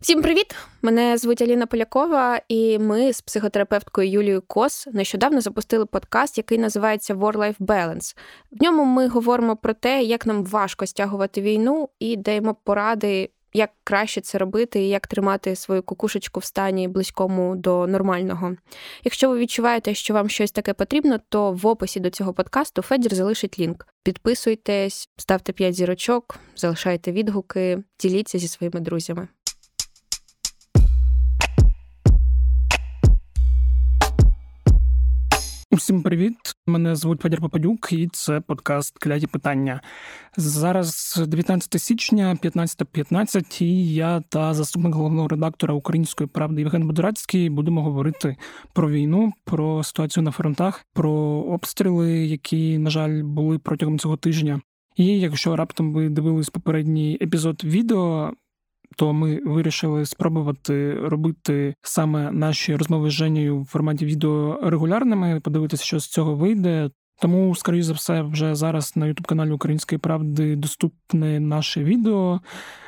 Всім привіт! Мене звуть Аліна Полякова, і ми з психотерапевткою Юлією Кос нещодавно запустили подкаст, який називається War-Life Balance. В ньому ми говоримо про те, як нам важко стягувати війну, і даємо поради, як краще це робити і як тримати свою кукушечку в стані близькому до нормального. Якщо ви відчуваєте, що вам щось таке потрібно, то в описі до цього подкасту Федір залишить лінк. Підписуйтесь, ставте 5 зірочок, залишайте відгуки, діліться зі своїми друзями. Усім привіт! Мене звуть Федір Попадюк, і це подкаст Кляті питання. Зараз 19 січня, 15.15, і я та заступник головного редактора Української правди Євген Будурацький будемо говорити про війну, про ситуацію на фронтах, про обстріли, які, на жаль, були протягом цього тижня. І якщо раптом ви дивились попередній епізод відео, то ми вирішили спробувати робити саме наші розмови з Женєю в форматі відео регулярними, подивитися, що з цього вийде. Тому, скоріш за все, вже зараз на youtube каналі Української правди доступне наше відео.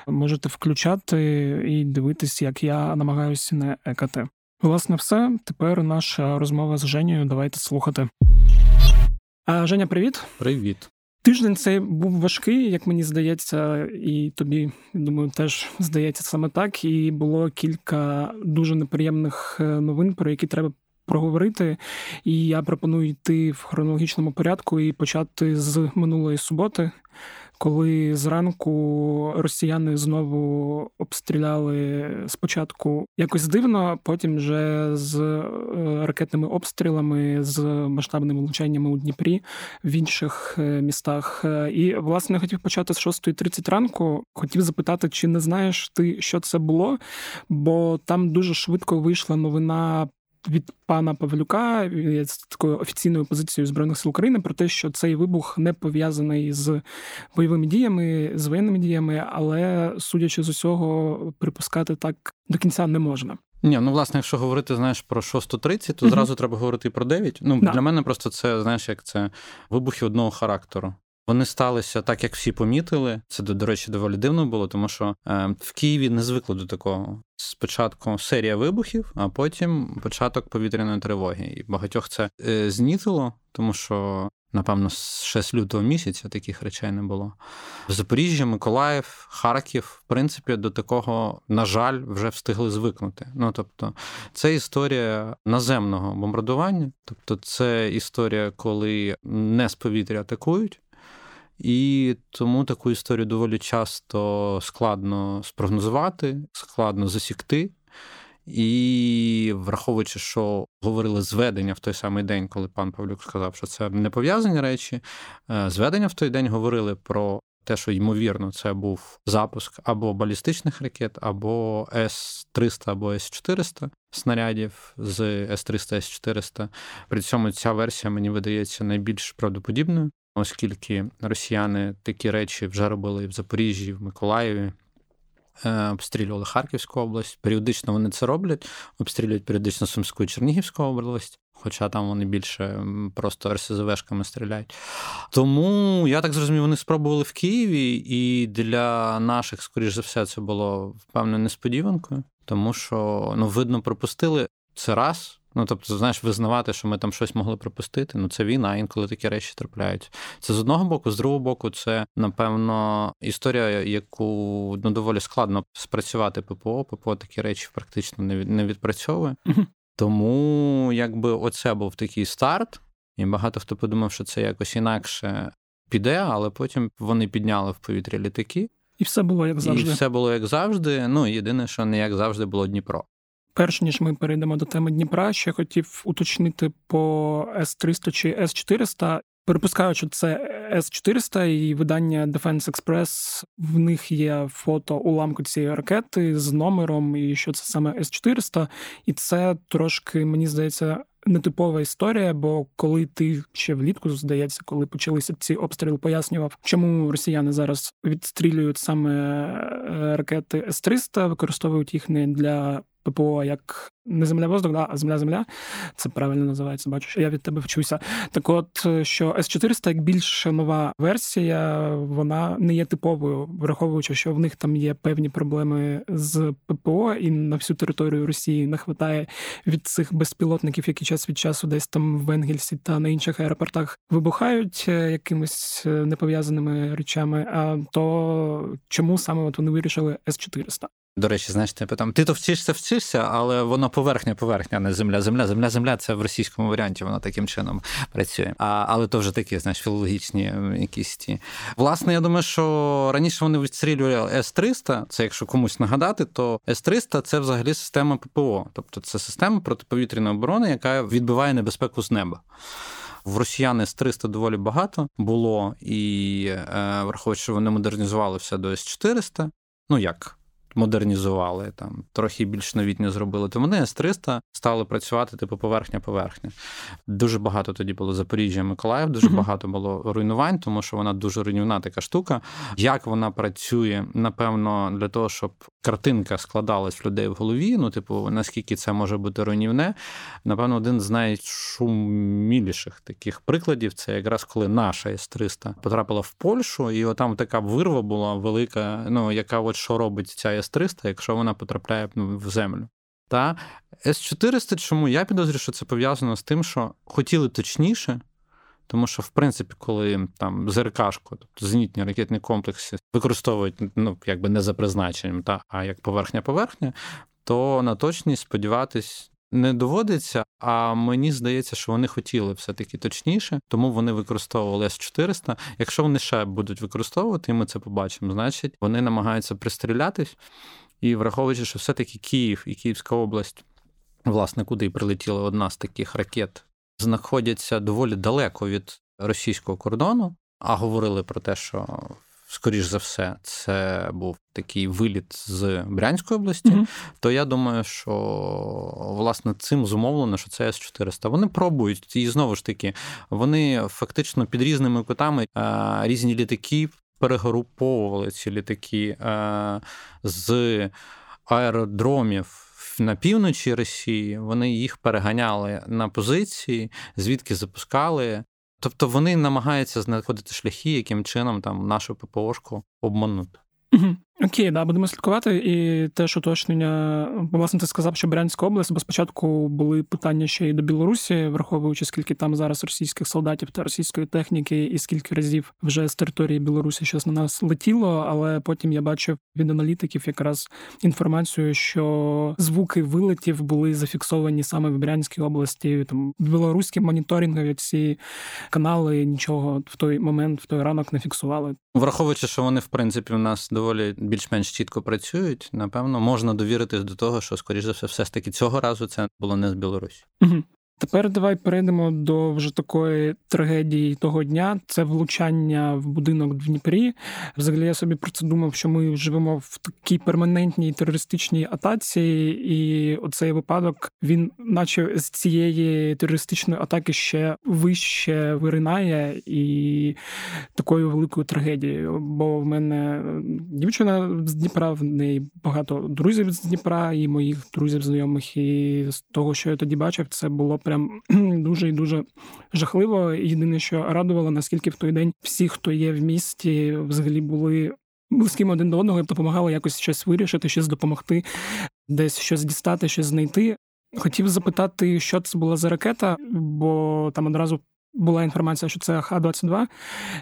Можете включати і дивитись, як я намагаюся не екати. Власне, все. Тепер наша розмова з Женєю. Давайте слухати. А, Женя, привіт. Привіт. Тиждень цей був важкий, як мені здається, і тобі думаю, теж здається саме так. І було кілька дуже неприємних е, новин, про які треба проговорити. І я пропоную йти в хронологічному порядку і почати з минулої суботи коли зранку росіяни знову обстріляли спочатку якось дивно, потім вже з е, ракетними обстрілами, з масштабними влучаннями у Дніпрі в інших е, містах. І власне хотів почати з 6.30 ранку. Хотів запитати, чи не знаєш ти, що це було? Бо там дуже швидко вийшла новина від пана Павлюка з такою офіційною позицією збройних сил України про те, що цей вибух не пов'язаний з бойовими діями, з воєнними діями, але судячи з усього, припускати так до кінця не можна. Ні, ну власне, якщо говорити знаєш про 6.30, то зразу треба говорити про 9. Ну да. для мене просто це знаєш, як це вибухи одного характеру. Вони сталися так, як всі помітили. Це, до речі, доволі дивно було, тому що е, в Києві не звикли до такого. Спочатку серія вибухів, а потім початок повітряної тривоги. І багатьох це е, знітило, тому що. Напевно, ще з лютого місяця таких речей не було. В Запоріжжя, Миколаїв, Харків, в принципі, до такого, на жаль, вже встигли звикнути. Ну тобто, це історія наземного бомбардування, тобто, це історія, коли не з повітря атакують, і тому таку історію доволі часто складно спрогнозувати, складно засікти. І враховуючи, що говорили зведення в той самий день, коли пан Павлюк сказав, що це не пов'язані речі, е, зведення в той день говорили про те, що ймовірно це був запуск або балістичних ракет, або С-300 або С-400 снарядів з С-300 С-400. При цьому ця версія мені видається найбільш правдоподібною оскільки росіяни такі речі вже робили в Запоріжжі, в Миколаєві. Е, обстрілювали Харківську область. Періодично вони це роблять, обстрілюють періодично Сумську і Чернігівську область, хоча там вони більше просто РСЗВшками стріляють. Тому я так зрозумів, вони спробували в Києві, і для наших, скоріш за все, це було певною несподіванкою, тому що ну, видно, пропустили це раз. Ну, тобто, знаєш, визнавати, що ми там щось могли пропустити. Ну, це війна, інколи такі речі трапляються. Це з одного боку, з другого боку, це напевно історія, яку ну доволі складно спрацювати ППО. ППО такі речі практично не від, не відпрацьовує. Тому якби оце був такий старт, і багато хто подумав, що це якось інакше піде, але потім вони підняли в повітря літаки. І все було як завжди. І все було як завжди. Ну єдине, що не як завжди було Дніпро. Перш ніж ми перейдемо до теми Дніпра, ще хотів уточнити по С-300 чи С-400. Перепускаю, що це С-400 і видання Defense Express, В них є фото уламку цієї ракети з номером, і що це саме С-400. І це трошки, мені здається, нетипова історія. Бо коли ти ще влітку здається, коли почалися ці обстріли, пояснював, чому росіяни зараз відстрілюють саме е, ракети С-300, використовують їх не для ППО як не земля воздух, да, а земля-земля. Це правильно називається. Бачиш, я від тебе вчуся. Так, от що С400, як більш нова версія, вона не є типовою, враховуючи, що в них там є певні проблеми з ППО, і на всю територію Росії не вистачає від цих безпілотників, які час від часу десь там в Енгельсі та на інших аеропортах вибухають е, якимись е, непов'язаними речами. А то чому саме от вони вирішили С400? До речі, знаєш, ти питам, ти то вчишся, вчишся, але воно поверхня, поверхня, не земля. Земля, земля, земля це в російському варіанті, воно таким чином працює. А, Але то вже такі, знаєш, філологічні якісь ті. Власне, я думаю, що раніше вони відстрілювали С-300, це якщо комусь нагадати, то С-300 це взагалі система ППО, тобто це система протиповітряної оборони, яка відбиває небезпеку з неба. В росіяни з 300 доволі багато було, і е, враховуючи, що вони модернізували все до С-400, ну як? Модернізували, там трохи більш новітньо зробили, то вони С-300 стали працювати типу поверхня-поверхня. Дуже багато тоді було Запоріжжя, Миколаїв, дуже uh-huh. багато було руйнувань, тому що вона дуже руйнівна така штука. Як вона працює, напевно, для того, щоб картинка складалась в людей в голові. Ну, типу, наскільки це може бути руйнівне, напевно, один з найшуміліших таких прикладів це якраз коли наша С-300 потрапила в Польщу, і отам така вирва була велика, ну яка от що робить ця С-300, якщо вона потрапляє ну, в землю. Та С-400, чому я підозрюю, що це пов'язано з тим, що хотіли точніше. Тому що, в принципі, коли там ЗРКшку, тобто зенітні ракетні комплекси, використовують ну, якби не за призначенням, та, а як поверхня-поверхня, то на точність сподіватись не доводиться. А мені здається, що вони хотіли все-таки точніше, тому вони використовували С-400. Якщо вони ще будуть використовувати, і ми це побачимо, значить вони намагаються пристрілятись. І враховуючи, що все-таки Київ і Київська область, власне, куди прилетіла одна з таких ракет, знаходяться доволі далеко від російського кордону, а говорили про те, що скоріш за все, це був такий виліт з Брянської області, mm-hmm. то я думаю, що власне цим зумовлено, що це С-400. Вони пробують, і знову ж таки, вони фактично під різними кутами різні літаки перегруповували ці літаки з аеродромів. На півночі Росії вони їх переганяли на позиції, звідки запускали Тобто вони намагаються знаходити шляхи, яким чином там нашу ППОшку обманути. Окей, да, будемо слідкувати. І теж уточнення, власне, ти сказав, що Брянська область, бо спочатку були питання ще й до Білорусі, враховуючи, скільки там зараз російських солдатів та російської техніки, і скільки разів вже з території Білорусі щось на нас летіло. Але потім я бачив від аналітиків якраз інформацію, що звуки вилетів були зафіксовані саме в Брянській області. Там білоруські моніторингові ці канали нічого в той момент, в той ранок не фіксували. Враховуючи, що вони в принципі в нас доволі більш-менш чітко працюють, напевно, можна довіритись до того, що, скоріш за все, все ж таки цього разу це було не з Білорусі. Угу. Тепер давай перейдемо до вже такої трагедії того дня. Це влучання в будинок в Дніпрі. Взагалі я собі про це думав, що ми живемо в такій перманентній терористичній атаці, і оцей випадок він, наче з цієї терористичної атаки, ще вище виринає і такою великою трагедією. Бо в мене дівчина з Дніпра, в неї багато друзів з Дніпра і моїх друзів знайомих. І з того, що я тоді бачив, це було прям дуже і дуже жахливо. Єдине, що радувало, наскільки в той день всі, хто є в місті, взагалі були. близькими один до одного допомагали якось щось вирішити, щось допомогти, десь щось дістати, щось знайти. Хотів запитати, що це була за ракета, бо там одразу була інформація, що це Х-22,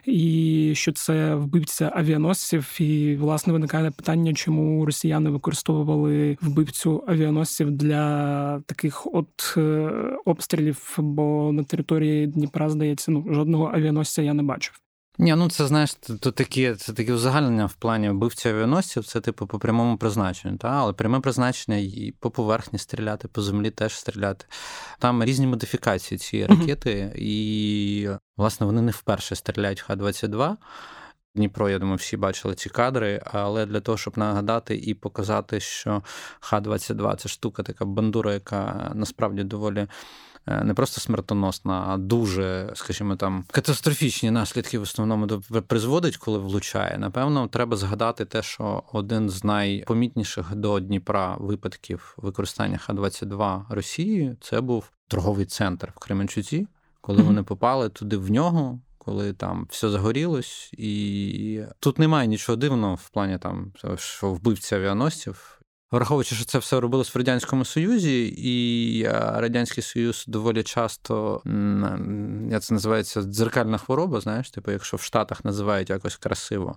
і що це вбивця авіаносців. І власне виникає питання, чому росіяни використовували вбивцю авіаносців для таких от е, обстрілів. Бо на території Дніпра здається, ну жодного авіаносця я не бачив. Ні, ну це знаєш, то такі це такі узагальнення в плані вбивця авіаносців, це типу по прямому призначенню, та? але пряме призначення і по поверхні стріляти, по землі теж стріляти. Там різні модифікації цієї ракети, і, власне, вони не вперше стріляють Х-22. Дніпро, я думаю, всі бачили ці кадри, але для того, щоб нагадати і показати, що Х-22 це штука, така бандура, яка насправді доволі не просто смертоносна, а дуже, скажімо, там катастрофічні наслідки в основному призводить, коли влучає. Напевно, треба згадати те, що один з найпомітніших до Дніпра випадків використання Х-22 Росією це був торговий центр в Кременчуці, коли вони попали туди в нього коли там все загорілось, і тут немає нічого дивного в плані там, що вбивці авіаносців. Враховуючи, що це все робилось в радянському Союзі, і радянський союз доволі часто я це називається дзеркальна хвороба. Знаєш, типу, якщо в Штатах називають якось красиво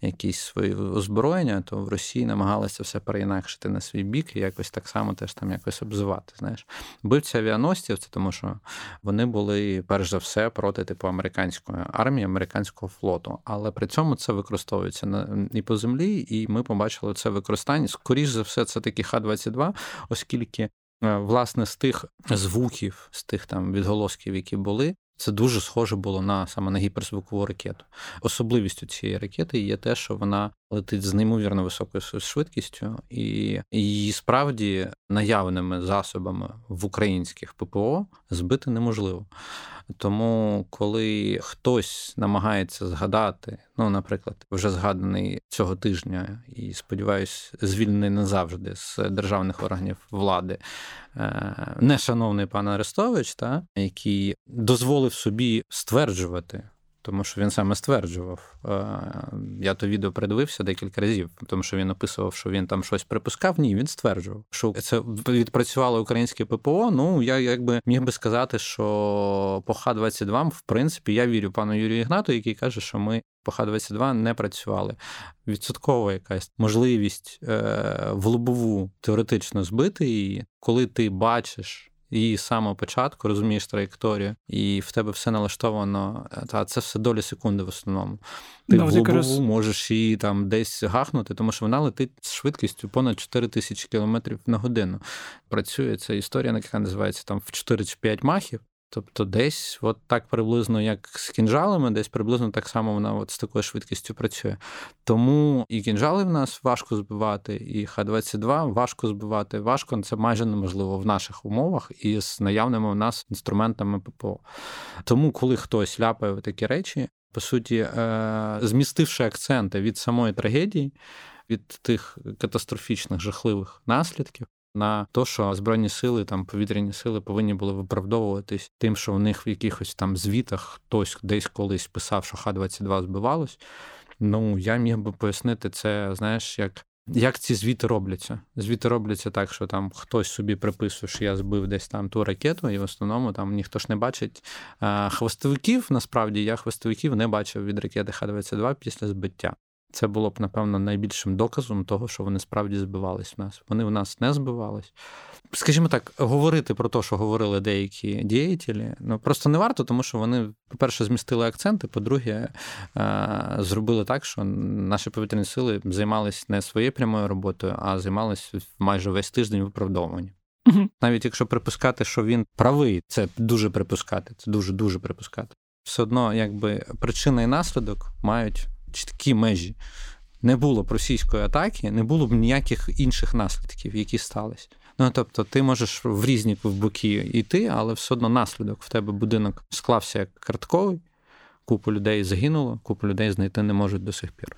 якісь свої озброєння, то в Росії намагалися все переінакшити на свій бік і якось так само теж там якось обзивати. Знаєш, бивці авіаносців, це тому, що вони були перш за все проти типу американської армії, американського флоту. Але при цьому це використовується і по землі, і ми побачили це використання скоріш за все це таки Х-22, оскільки, е, власне, з тих звуків, з тих там відголосків, які були, це дуже схоже було на саме на гіперзвукову ракету. Особливістю цієї ракети є те, що вона летить з неймовірно високою швидкістю, і її справді наявними засобами в українських ППО збити неможливо. Тому, коли хтось намагається згадати, ну, наприклад, вже згаданий цього тижня, і сподіваюсь, звільнений назавжди з державних органів влади, е, нешановний пан Арестович, та, який дозволив собі стверджувати тому що він саме стверджував. Е, я то відео передивився декілька разів, тому що він описував, що він там щось припускав. Ні, він стверджував, що це відпрацювало українське ППО. Ну я якби міг би сказати, що по Х-22, в принципі, я вірю пану Юрію Ігнату, який каже, що ми по Х-22 не працювали. Відсоткова якась можливість е, в лобову теоретично збити її, коли ти бачиш і з самого початку розумієш траєкторію, і в тебе все налаштовано. Та це все долі секунди в основному. Ти ну, в глибу якраз... можеш її там десь гахнути, тому що вона летить з швидкістю понад 4 тисячі кілометрів на годину. Працює ця історія, яка називається там в 4 чи 5 махів. Тобто десь от так приблизно, як з кінжалами, десь приблизно так само вона от з такою швидкістю працює. Тому і кінжали в нас важко збивати, і Х-22 важко збивати. Важко це майже неможливо в наших умовах і з наявними в нас інструментами ППО. Тому, коли хтось ляпає такі речі, по суті, е, змістивши акценти від самої трагедії, від тих катастрофічних жахливих наслідків на те, що збройні сили, там повітряні сили повинні були виправдовуватись тим, що в них в якихось там звітах хтось десь колись писав, що Х-22 збивалось. Ну я міг би пояснити це, знаєш, як. Як ці звіти робляться? Звіти робляться так, що там хтось собі приписує, що я збив десь там ту ракету, і в основному там ніхто ж не бачить хвостовиків. Насправді я хвостовиків не бачив від ракети Х-22 після збиття. Це було б, напевно, найбільшим доказом того, що вони справді збивались в нас. Вони в нас не збивались. Скажімо так, говорити про те, що говорили деякі діятелі, ну просто не варто, тому що вони, по-перше, змістили акценти, по-друге, е, зробили так, що наші повітряні сили займалися не своєю прямою роботою, а займалися майже весь тиждень виправдовуванням. Угу. Навіть якщо припускати, що він правий, це дуже припускати, це дуже дуже припускати. Все одно, якби причина і наслідок мають чіткі межі. Не було б російської атаки, не було б ніяких інших наслідків, які сталися. Ну тобто, ти можеш в різні боки йти, але все одно наслідок в тебе будинок склався як картковий, купу людей загинуло, купу людей знайти не можуть до сих пір.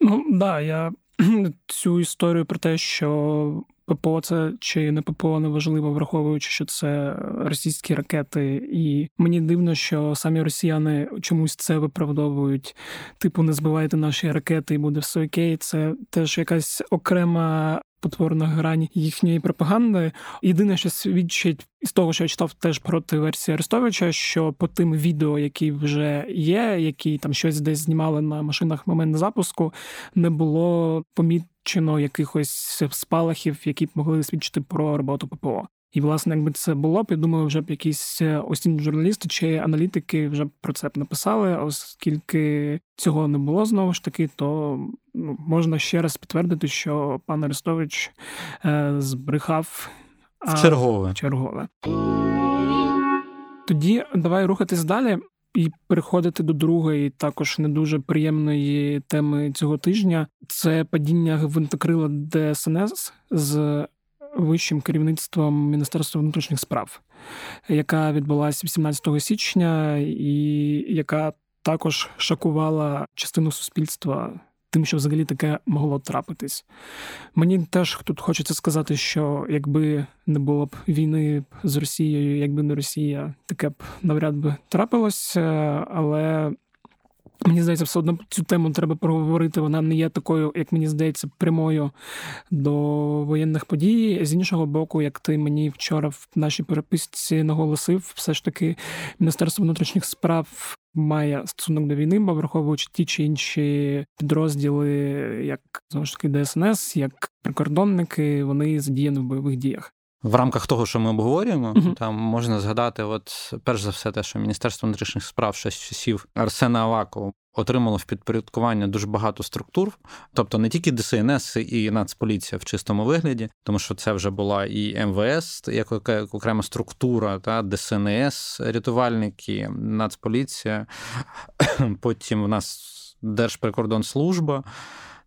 Ну да, я цю історію про те, що ППО це чи не ППО неважливо, враховуючи, що це російські ракети, і мені дивно, що самі росіяни чомусь це виправдовують. Типу, не збивайте наші ракети, і буде все окей. Це теж якась окрема. Потворна грань їхньої пропаганди. Єдине, що свідчить із того, що я читав теж проти версії Арестовича, що по тим відео, які вже є, які там щось десь знімали на машинах в момент запуску, не було поміт чино якихось спалахів, які б могли свідчити про роботу ППО. І, власне, якби це було б, я думаю, вже б якісь е, осінні журналісти чи аналітики вже б про це б написали, оскільки цього не було знову ж таки, то ну, можна ще раз підтвердити, що пан Арестович е, збрехав в чергове. чергове. Тоді давай рухатись далі. І переходити до другої, також не дуже приємної теми цього тижня. Це падіння гвинтокрила ДСНС з вищим керівництвом Міністерства внутрішніх справ, яка відбулася 18 січня, і яка також шокувала частину суспільства. Тим, що взагалі таке могло трапитись. Мені теж тут хочеться сказати, що якби не було б війни з Росією, якби не Росія, таке б навряд би трапилося, але Мені здається, все одно цю тему треба проговорити. Вона не є такою, як мені здається, прямою до воєнних подій. З іншого боку, як ти мені вчора в нашій переписці наголосив, все ж таки Міністерство внутрішніх справ має стосунок до війни, бо враховуючи ті чи інші підрозділи, як знову ж таки ДСНС, як прикордонники, вони задіяні в бойових діях. В рамках того, що ми обговорюємо, uh-huh. там можна згадати, от перш за все, те, що Міністерство внутрішніх справ ще з часів Арсена Авакова отримало в підпорядкування дуже багато структур, тобто не тільки ДСНС і Нацполіція в чистому вигляді, тому що це вже була і МВС, як окрема структура, та ДСНС, рятувальники, Нацполіція. Потім в нас Держприкордонслужба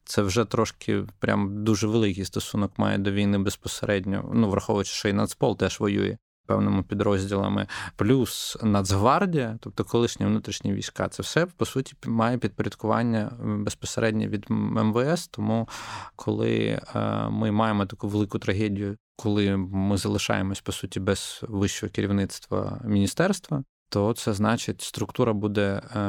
це вже трошки прям дуже великий стосунок має до війни безпосередньо. Ну, враховуючи, що і Нацпол теж воює певними підрозділами, плюс Нацгвардія, тобто колишні внутрішні війська, це все по суті має підпорядкування безпосередньо від МВС. Тому коли е, ми маємо таку велику трагедію, коли ми залишаємось по суті без вищого керівництва міністерства, то це значить, структура буде, е,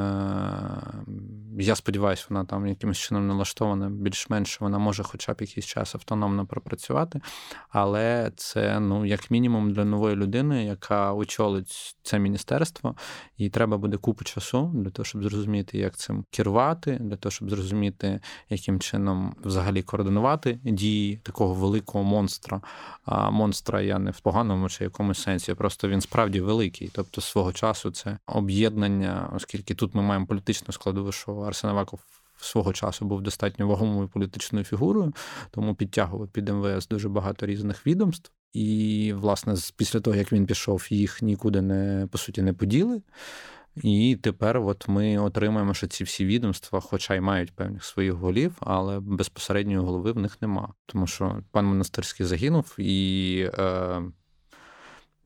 я сподіваюся, вона там якимось чином налаштована, більш-менш вона може хоча б якийсь час автономно пропрацювати. Але це, ну, як мінімум, для нової людини, яка очолить це міністерство, і треба буде купу часу для того, щоб зрозуміти, як цим керувати, для того, щоб зрозуміти, яким чином взагалі координувати дії такого великого монстра. А монстра я не в поганому чи якомусь сенсі, просто він справді великий, тобто свого часу часу це об'єднання, оскільки тут ми маємо політичну складову, що Арсен Аваков свого часу був достатньо вагомою політичною фігурою, тому підтягував під МВС дуже багато різних відомств. І, власне, після того, як він пішов, їх нікуди не по суті не поділи. І тепер от ми отримаємо, що ці всі відомства, хоча й мають певних своїх голів, але безпосередньої голови в них нема. Тому що пан монастирський загинув, і е,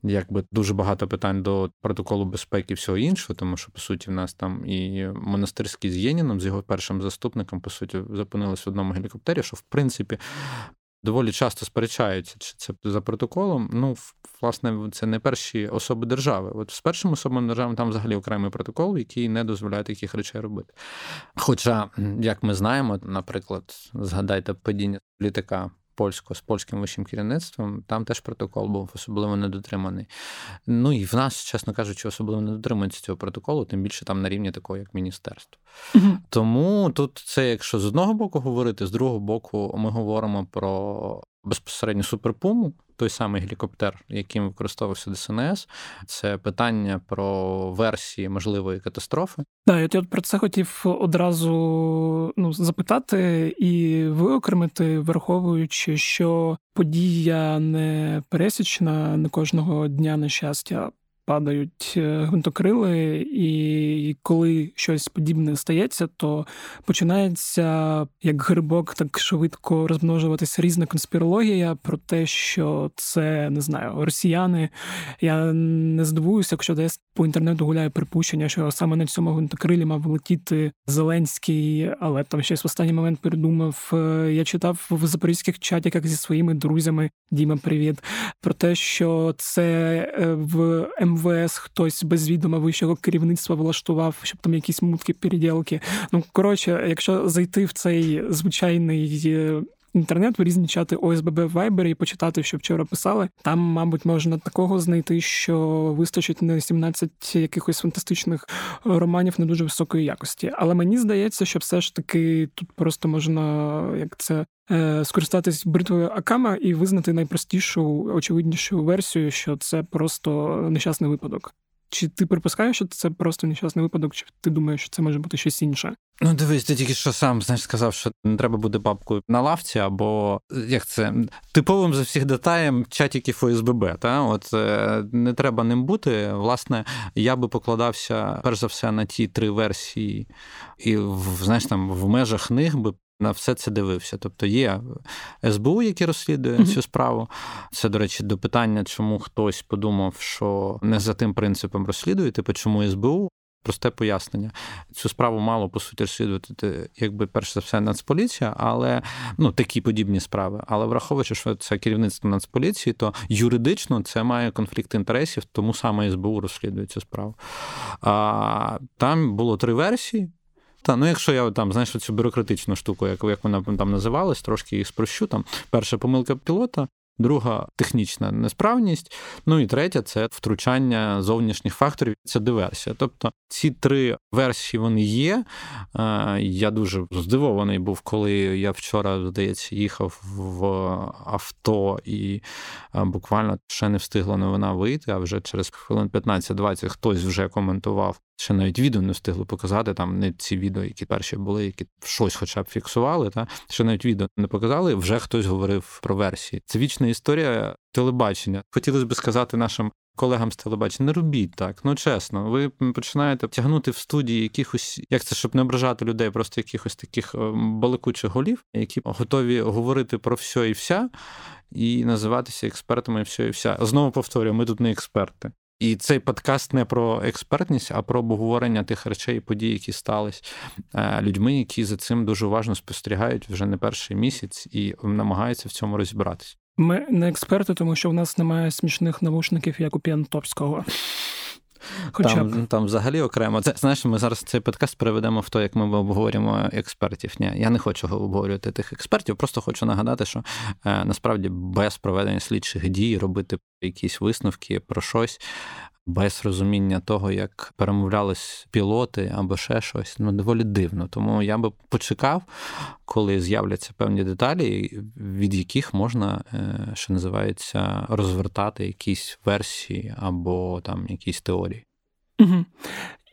Якби дуже багато питань до протоколу безпеки і всього іншого, тому що, по суті, в нас там і монастирський з Єніном, з його першим заступником, по суті, зупинились в одному гелікоптері, що в принципі доволі часто сперечаються, чи це за протоколом. Ну, власне, це не перші особи держави. От з першим особами держави там взагалі окремий протокол, який не дозволяє таких речей робити. Хоча, як ми знаємо, наприклад, згадайте падіння літака польського з польським вищим керівництвом, там теж протокол був особливо недотриманий. Ну і в нас, чесно кажучи, особливо не дотримується цього протоколу, тим більше там на рівні такого, як міністерство. Угу. Тому тут це, якщо з одного боку говорити, з другого боку, ми говоримо про безпосередньо суперпуму той самий гелікоптер, яким використовувався ДСНС, це питання про версії можливої катастрофи. Да, я про це хотів одразу ну, запитати і виокремити, враховуючи, що подія не пересічна не кожного дня на щастя падають е, гвинтокрили, і коли щось подібне стається, то починається як грибок так швидко розмножуватися різна конспірологія про те, що це не знаю, росіяни. Я не здивуюся, якщо десь по інтернету гуляє припущення, що саме на цьому гвинтокрилі мав летіти Зеленський, але там щось в останній момент придумав. Е, я читав в запорізьких чатіках зі своїми друзями Діма, привіт, про те, що це е, в МВ. МВС хтось без відома вищого керівництва влаштував, щоб там якісь мутки переділки. Ну коротше, якщо зайти в цей звичайний. Е, інтернет в різні чати ОСББ в Viber і почитати, що вчора писали. Там, мабуть, можна такого знайти, що вистачить на 17 якихось фантастичних романів не дуже високої якості. Але мені здається, що все ж таки тут просто можна як це Е, скористатись бритвою Акама і визнати найпростішу, очевиднішу версію, що це просто нещасний випадок. Чи ти припускаєш, що це просто нещасний випадок, чи ти думаєш, що це може бути щось інше? Ну, дивись, ти тільки що сам знаєш, сказав, що не треба буде бабкою на лавці, або як це типовим за всіх детаєм чатіків ФСББ. Та? От е, не треба ним бути. Власне, я би покладався перш за все на ті три версії, і знаєш там в межах них би на все це дивився. Тобто є СБУ, який розслідує mm-hmm. цю справу. Це, до речі, до питання, чому хтось подумав, що не за тим принципом розслідує, типу, чому СБУ. Просте пояснення. Цю справу мало по суті розслідувати, якби перш за все, Нацполіція, але ну такі подібні справи. Але враховуючи, що це керівництво Нацполіції, то юридично це має конфлікт інтересів, тому саме СБУ розслідує цю справу. А, Там було три версії. Та, ну якщо я там знаєш цю бюрократичну штуку, як як вона там називалась, трошки їх спрощу. Там перша помилка пілота, друга технічна несправність. Ну і третя це втручання зовнішніх факторів. Це диверсія. Тобто ці три версії вони є. Е, я дуже здивований був, коли я вчора, здається, їхав в авто і е, буквально ще не встигла новина вийти, а вже через хвилин 15-20 хтось вже коментував. Ще навіть відео не встигли показати, там не ці відео, які перші були, які щось хоча б фіксували. Та ще навіть відео не показали, вже хтось говорив про версії. Це вічна історія телебачення. Хотілося б сказати нашим колегам з телебачення, не робіть так. Ну чесно, ви починаєте тягнути в студії якихось, як це, щоб не ображати людей, просто якихось таких е, балакучих голів, які готові говорити про все і вся, і називатися експертами все і вся. Знову повторюю, ми тут не експерти. І цей подкаст не про експертність, а про обговорення тих речей і подій, які стались е, людьми, які за цим дуже уважно спостерігають вже не перший місяць і намагаються в цьому розібратись. Ми не експерти, тому що в нас немає смішних навушників, як у Піантопського. Хоча там там взагалі окремо. Це знаєш, ми зараз цей подкаст переведемо в то, як ми обговорюємо експертів. Ні, я не хочу обговорювати тих експертів, просто хочу нагадати, що е, насправді без проведення слідчих дій робити якісь висновки про щось без розуміння того, як перемовлялись пілоти або ще щось, ну доволі дивно. Тому я би почекав, коли з'являться певні деталі, від яких можна, е, що називається, розвертати якісь версії або там якісь теорії. Угу.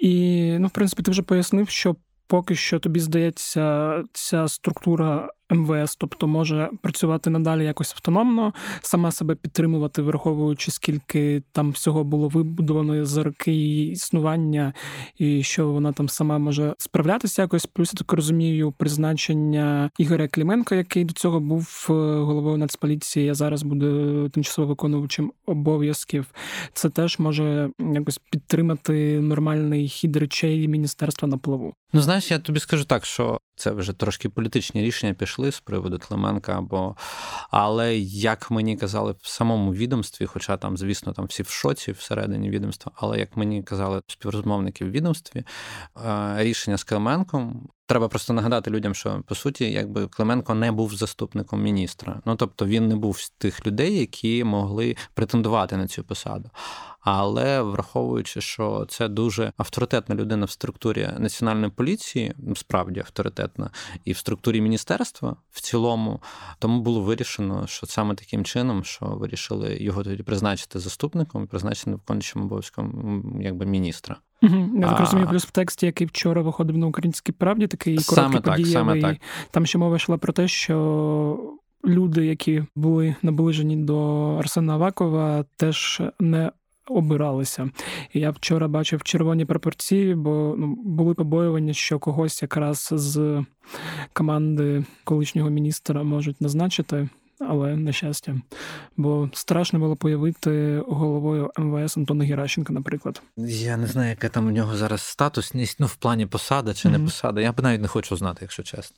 І, ну, в принципі, ти вже пояснив, що поки що тобі здається, ця структура МВС, тобто може працювати надалі якось автономно, сама себе підтримувати, враховуючи скільки там всього було вибудовано за роки її існування, і що вона там сама може справлятися якось. Плюс я так розумію, призначення Ігоря Кліменка, який до цього був е, головою Нацполіції, а зараз буде тимчасово виконувачем обов'язків. Це теж може якось підтримати нормальний хід речей міністерства на плаву. Ну знаєш, я тобі скажу так, що це вже трошки політичні рішення пішли з приводу Клименка, або але як мені казали в самому відомстві, хоча там, звісно, там всі в шоці всередині відомства, але як мені казали співрозмовники в відомстві, е, рішення з Клименком. Треба просто нагадати людям, що по суті, якби Клименко не був заступником міністра. Ну тобто він не був з тих людей, які могли претендувати на цю посаду. Але враховуючи, що це дуже авторитетна людина в структурі національної поліції, справді авторитетна, і в структурі міністерства в цілому, тому було вирішено, що саме таким чином, що вирішили його тоді призначити заступником призначити виконуючим обов'язком якби міністра. Угу, Я так розумію, плюс в тексті, який вчора виходив на українській правді, такий короткий подієвий. Так. Там ще мова йшла про те, що. Люди, які були наближені до Арсена Авакова, теж не обиралися. І я вчора бачив червоні пропорції, бо ну, були побоювання, що когось якраз з команди колишнього міністра можуть назначити але на щастя. Бо страшно було появити головою МВС Антона Геращенка, наприклад. Я не знаю, яка там у нього зараз статусність, ну в плані посада чи mm-hmm. не посада. Я б навіть не хочу знати, якщо чесно.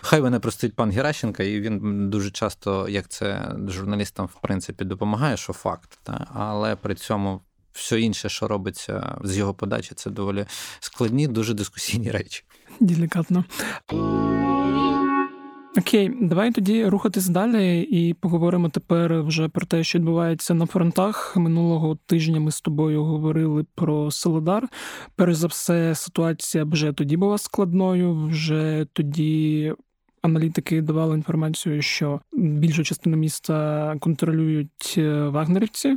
Хай мене простить пан Геращенка, і він дуже часто, як це журналістам, в принципі, допомагає, що факт, та? але при цьому. Все інше, що робиться з його подачі, це доволі складні, дуже дискусійні речі. Делікатно. Окей, давай тоді рухатись далі і поговоримо тепер вже про те, що відбувається на фронтах. Минулого тижня ми з тобою говорили про Солодар. Перш за все, ситуація вже тоді була складною. Вже тоді аналітики давали інформацію, що більшу частину міста контролюють е, вагнерівці.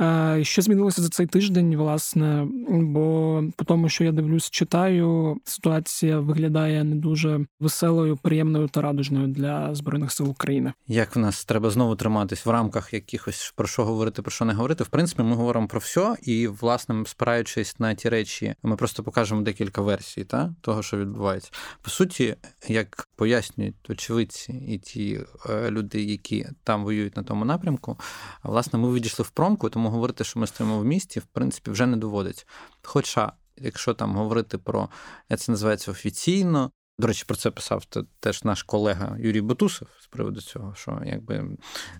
Е, що змінилося за цей тиждень, власне? Бо по тому, що я дивлюсь, читаю, ситуація виглядає не дуже веселою, приємною та радужною для збройних сил України. Як в нас треба знову триматись в рамках якихось про що говорити, про що не говорити? В принципі, ми говоримо про все, і власне спираючись на ті речі, ми просто покажемо декілька версій та того, що відбувається. По суті, як пояснює пояснюють очевидці і ті е, люди, які там воюють на тому напрямку. Власне, ми відійшли в промку, тому говорити, що ми стоїмо в місті, в принципі, вже не доводиться. Хоча, якщо там говорити про як це називається офіційно, до речі, про це писав теж наш колега Юрій Бутусов з приводу цього, що якби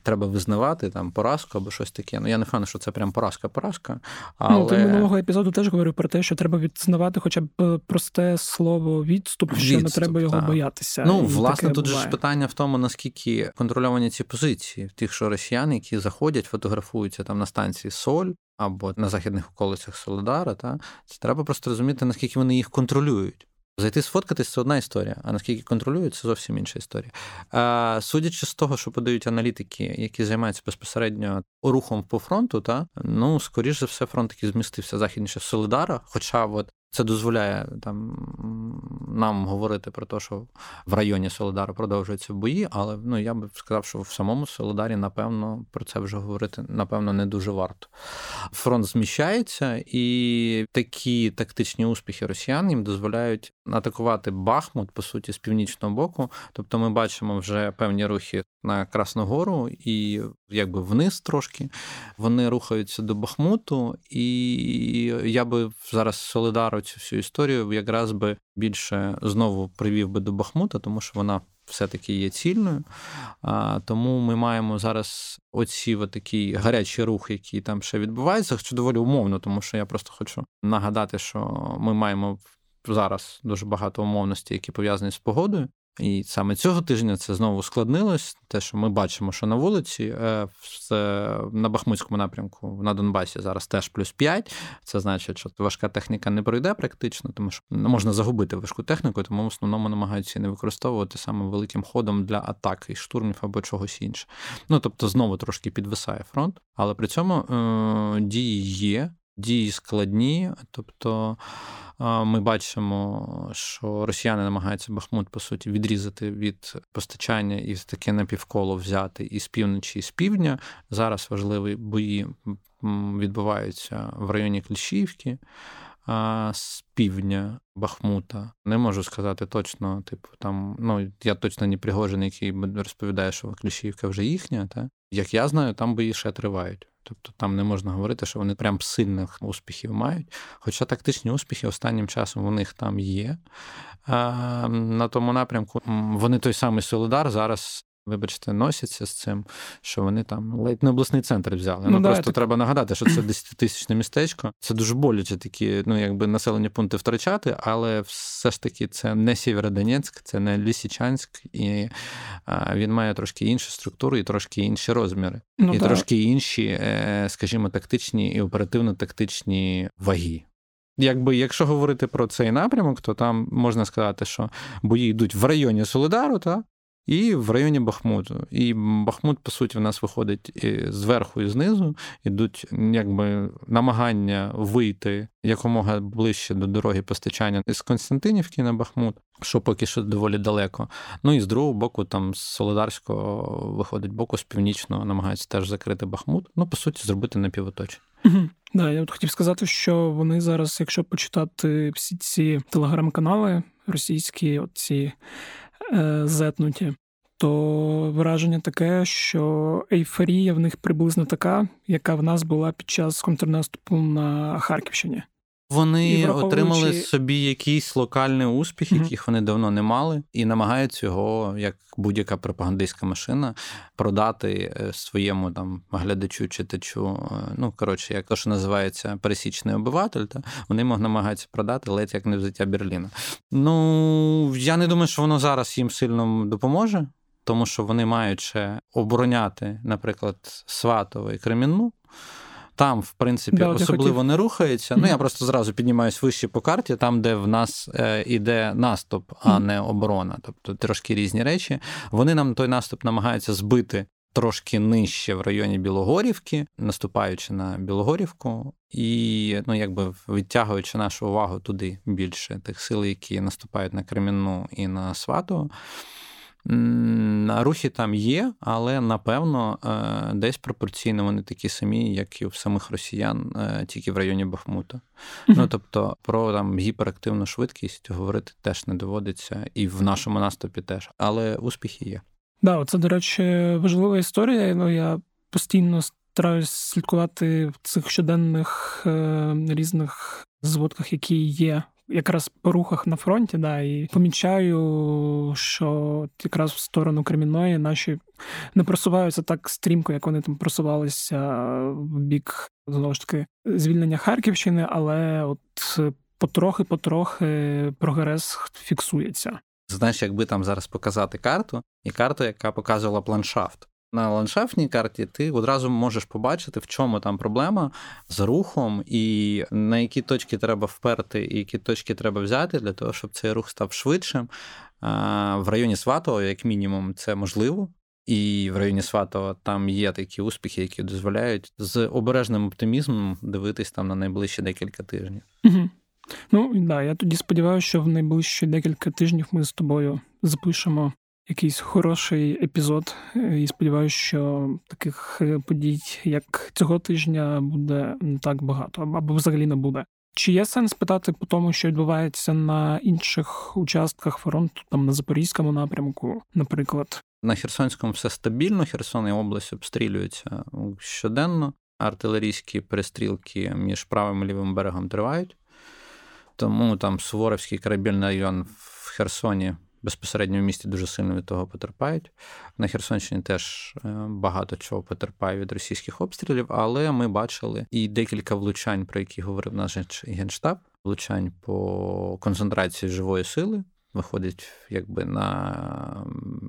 треба визнавати там поразку або щось таке. Ну я не впевнений, що це прям поразка-поразка. Але... Ну, ти минулого епізоду теж говорив про те, що треба відзнавати хоча б е, просте слово відступ, що відступ, не треба його боятися. Ну, І власне, тут буває. ж питання в тому, наскільки контрольовані ці позиції, тих, що росіяни, які заходять, фотографуються там на станції Соль. Або на західних околицях Солодара, та це треба просто розуміти, наскільки вони їх контролюють. Зайти сфоткатись це одна історія, а наскільки контролюють, це зовсім інша історія. А, Судячи з того, що подають аналітики, які займаються безпосередньо рухом по фронту, та ну скоріш за все, фронт таки змістився західніше Солидара. Хоча от це дозволяє там нам говорити про те, що в районі Солидару продовжуються бої, але ну я би сказав, що в самому Солидарі, напевно, про це вже говорити напевно не дуже варто. Фронт зміщається, і такі тактичні успіхи росіян їм дозволяють атакувати Бахмут, по суті, з північного боку. Тобто ми бачимо вже певні рухи на Красну Гору і якби вниз трошки. Вони рухаються до Бахмуту, і я би зараз Солидару цю всю історію якраз би більше знову привів би до Бахмута, тому що вона все-таки є цільною. А, Тому ми маємо зараз оці такий гарячий рух, який там ще відбувається, що доволі умовно, тому що я просто хочу нагадати, що ми маємо зараз дуже багато умовностей, які пов'язані з погодою. І саме цього тижня це знову ускладнилось. Те, що ми бачимо, що на вулиці е, на Бахмутському напрямку на Донбасі зараз теж плюс 5. Це значить, що важка техніка не пройде практично, тому що можна загубити важку техніку, тому в основному намагаються не використовувати саме великим ходом для атаки, штурмів або чогось інше. Ну тобто, знову трошки підвисає фронт, але при цьому е- дії є, дії складні, тобто ми бачимо, що росіяни намагаються Бахмут, по суті, відрізати від постачання і таке напівколо взяти і з півночі, і з півдня. Зараз важливі бої відбуваються в районі Кліщівки. З півдня Бахмута не можу сказати точно, типу, там ну я точно не Пригожин, який розповідає, що Кліщівка вже їхня. Та як я знаю, там бої ще тривають. Тобто там не можна говорити, що вони прям сильних успіхів мають. Хоча тактичні успіхи останнім часом у них там є. На тому напрямку вони той самий Солидар зараз вибачте, носяться з цим, що вони там ледь не обласний центр взяли. Ну, ну Просто так. треба нагадати, що це 10-тисячне містечко. Це дуже боляче такі, ну якби населені пункти втрачати, але все ж таки це не Сєвєродонецьк, це не Лісічанськ, і а, він має трошки іншу структуру і трошки інші розміри, ну, і так. трошки інші, е, скажімо, тактичні і оперативно-тактичні ваги. Якби, якщо говорити про цей напрямок, то там можна сказати, що бої йдуть в районі Солидару, та і в районі Бахмуту. І Бахмут, по суті, в нас виходить і зверху і знизу, ідуть якби намагання вийти якомога ближче до дороги постачання з Константинівки на Бахмут, що поки що доволі далеко. Ну і з другого боку, там з Солодарського виходить боку, з північного намагаються теж закрити Бахмут. Ну, по суті, зробити напівоточення. Да, я от хотів сказати, що вони зараз, якщо почитати всі ці телеграм-канали російські, оці Е, зетнуті, то враження таке, що ейфорія в них приблизно така, яка в нас була під час контрнаступу на Харківщині. Вони враховуючи... отримали собі якийсь локальний успіх, mm-hmm. яких вони давно не мали, і намагаються його, як будь-яка пропагандистська машина, продати е, своєму там глядачу, читачу. Е, ну коротше, як то, що називається пересічний обиватель, та вони намагаються продати ледь як не взяття Берліна. Ну я не думаю, що воно зараз їм сильно допоможе, тому що вони мають ще обороняти, наприклад, Сватово і Кремінну. Там, в принципі, да, особливо не рухається. Mm-hmm. Ну, я просто зразу піднімаюсь вище по карті, там, де в нас е, іде наступ, а mm-hmm. не оборона. Тобто трошки різні речі. Вони нам той наступ намагаються збити трошки нижче в районі Білогорівки, наступаючи на Білогорівку, і ну, якби відтягуючи нашу увагу туди більше тих сил, які наступають на Кремінну і на Сватову. Рухи там є, але напевно е, десь пропорційно вони такі самі, як і в самих росіян, е, тільки в районі Бахмута. Ну тобто про там гіперактивну швидкість говорити теж не доводиться, і в нашому наступі теж, але успіхи є. Да, це, до речі, важлива історія. Ну я постійно стараюсь слідкувати в цих щоденних е, різних зводках, які є якраз по рухах на фронті, да, і помічаю, що якраз в сторону Кремінної наші не просуваються так стрімко, як вони там просувалися в бік знову ж таки звільнення Харківщини, але от потрохи-потрохи прогрес фіксується. Знаєш, якби там зараз показати карту, і карту, яка показувала планшафт. На ландшафтній карті ти одразу можеш побачити, в чому там проблема з рухом, і на які точки треба вперти, і які точки треба взяти для того, щоб цей рух став швидшим. В районі Сватова, як мінімум, це можливо. І в районі Сватова там є такі успіхи, які дозволяють з обережним оптимізмом дивитись там на найближчі декілька тижнів. Угу. Ну да, я тоді сподіваюся, що в найближчі декілька тижнів ми з тобою запишемо якийсь хороший епізод. І сподіваюся, що таких е, подій, як цього тижня, буде не так багато, або взагалі не буде. Чи є сенс питати по тому, що відбувається на інших участках фронту, там на Запорізькому напрямку, наприклад? На Херсонському все стабільно, Херсон і область обстрілюються щоденно. Артилерійські перестрілки між правим і лівим берегом тривають. Тому там Суворовський корабельний район в Херсоні безпосередньо в місті дуже сильно від того потерпають. На Херсонщині теж е, багато чого потерпає від російських обстрілів, але ми бачили і декілька влучань, про які говорив наш генштаб, влучань по концентрації живої сили виходить якби на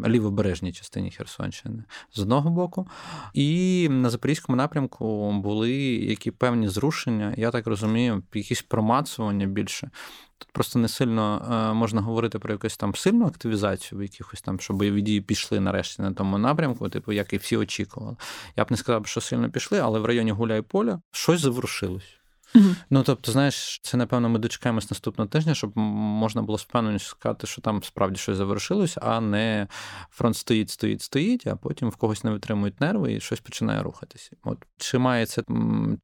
лівобережній частині Херсонщини з одного боку. І на Запорізькому напрямку були які певні зрушення, я так розумію, якісь промацування більше. Тут просто не сильно е, можна говорити про якусь там сильну активізацію, якихось там, щоб бойові дії пішли нарешті на тому напрямку, типу, як і всі очікували. Я б не сказав, що сильно пішли, але в районі Гуляй поля щось заворушилось. Угу. Ну тобто, знаєш, це напевно ми дочекаємось наступного тижня, щоб можна було з впевненістю сказати, що там справді щось завершилось, а не фронт стоїть, стоїть, стоїть, а потім в когось не витримують нерви і щось починає рухатися. От чи має це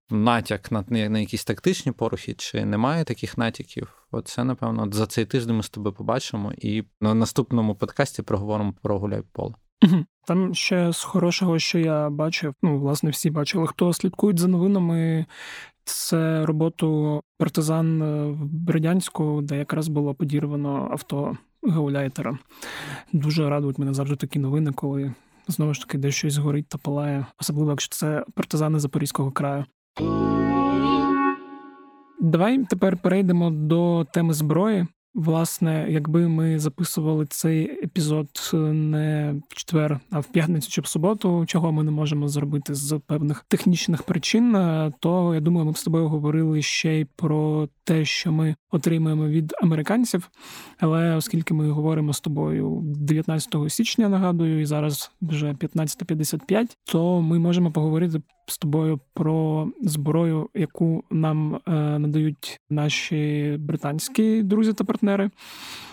натяк на, на якісь тактичні порухи, чи немає таких натяків? Оце, напевно, за цей тиждень ми з тобою побачимо і на наступному подкасті проговоримо про гуляй поле. Там ще з хорошого, що я бачив, ну власне всі бачили, хто слідкують за новинами. Це роботу партизан е, в Бердянську, де якраз було подірвано авто гауляйтера. Дуже радують мене завжди такі новини, коли знову ж таки десь щось горить та палає, особливо якщо це партизани Запорізького краю. Давай тепер перейдемо до теми зброї. Власне, якби ми записували цей епізод е, не в четвер, а в п'ятницю чи в суботу, чого ми не можемо зробити з певних технічних причин, е, то я думаю, ми б з тобою говорили ще й про те, що ми отримуємо від американців. Але оскільки ми говоримо з тобою 19 січня, нагадую, і зараз вже 15.55, то ми можемо поговорити з тобою про зброю, яку нам е, надають наші британські друзі та партнери partnerį.